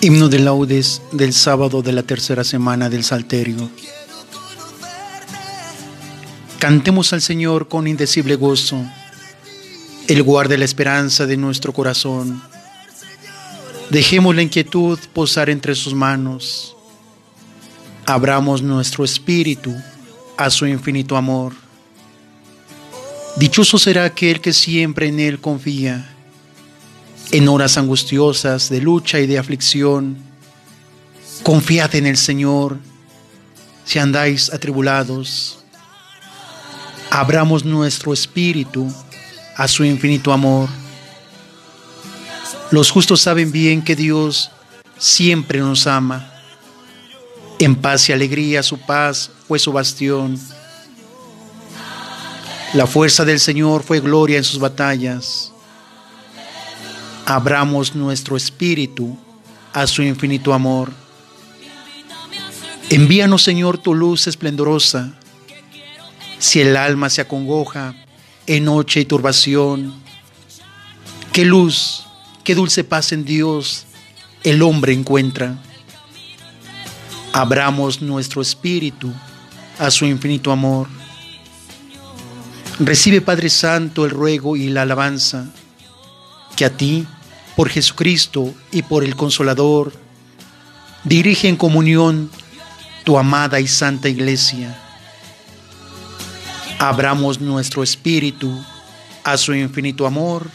Himno de laudes del sábado de la tercera semana del Salterio. Cantemos al Señor con indecible gozo. Él guarda la esperanza de nuestro corazón. Dejemos la inquietud posar entre sus manos. Abramos nuestro espíritu a su infinito amor. Dichoso será aquel que siempre en Él confía en horas angustiosas de lucha y de aflicción. Confiad en el Señor si andáis atribulados. Abramos nuestro espíritu a su infinito amor. Los justos saben bien que Dios siempre nos ama. En paz y alegría su paz fue su bastión. La fuerza del Señor fue gloria en sus batallas abramos nuestro espíritu a su infinito amor. Envíanos, Señor, tu luz esplendorosa. Si el alma se acongoja en noche y turbación, qué luz, qué dulce paz en Dios el hombre encuentra. Abramos nuestro espíritu a su infinito amor. Recibe, Padre Santo, el ruego y la alabanza que a ti, por Jesucristo y por el Consolador, dirige en comunión tu amada y santa iglesia. Abramos nuestro espíritu a su infinito amor.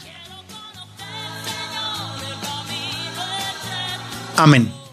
Amén.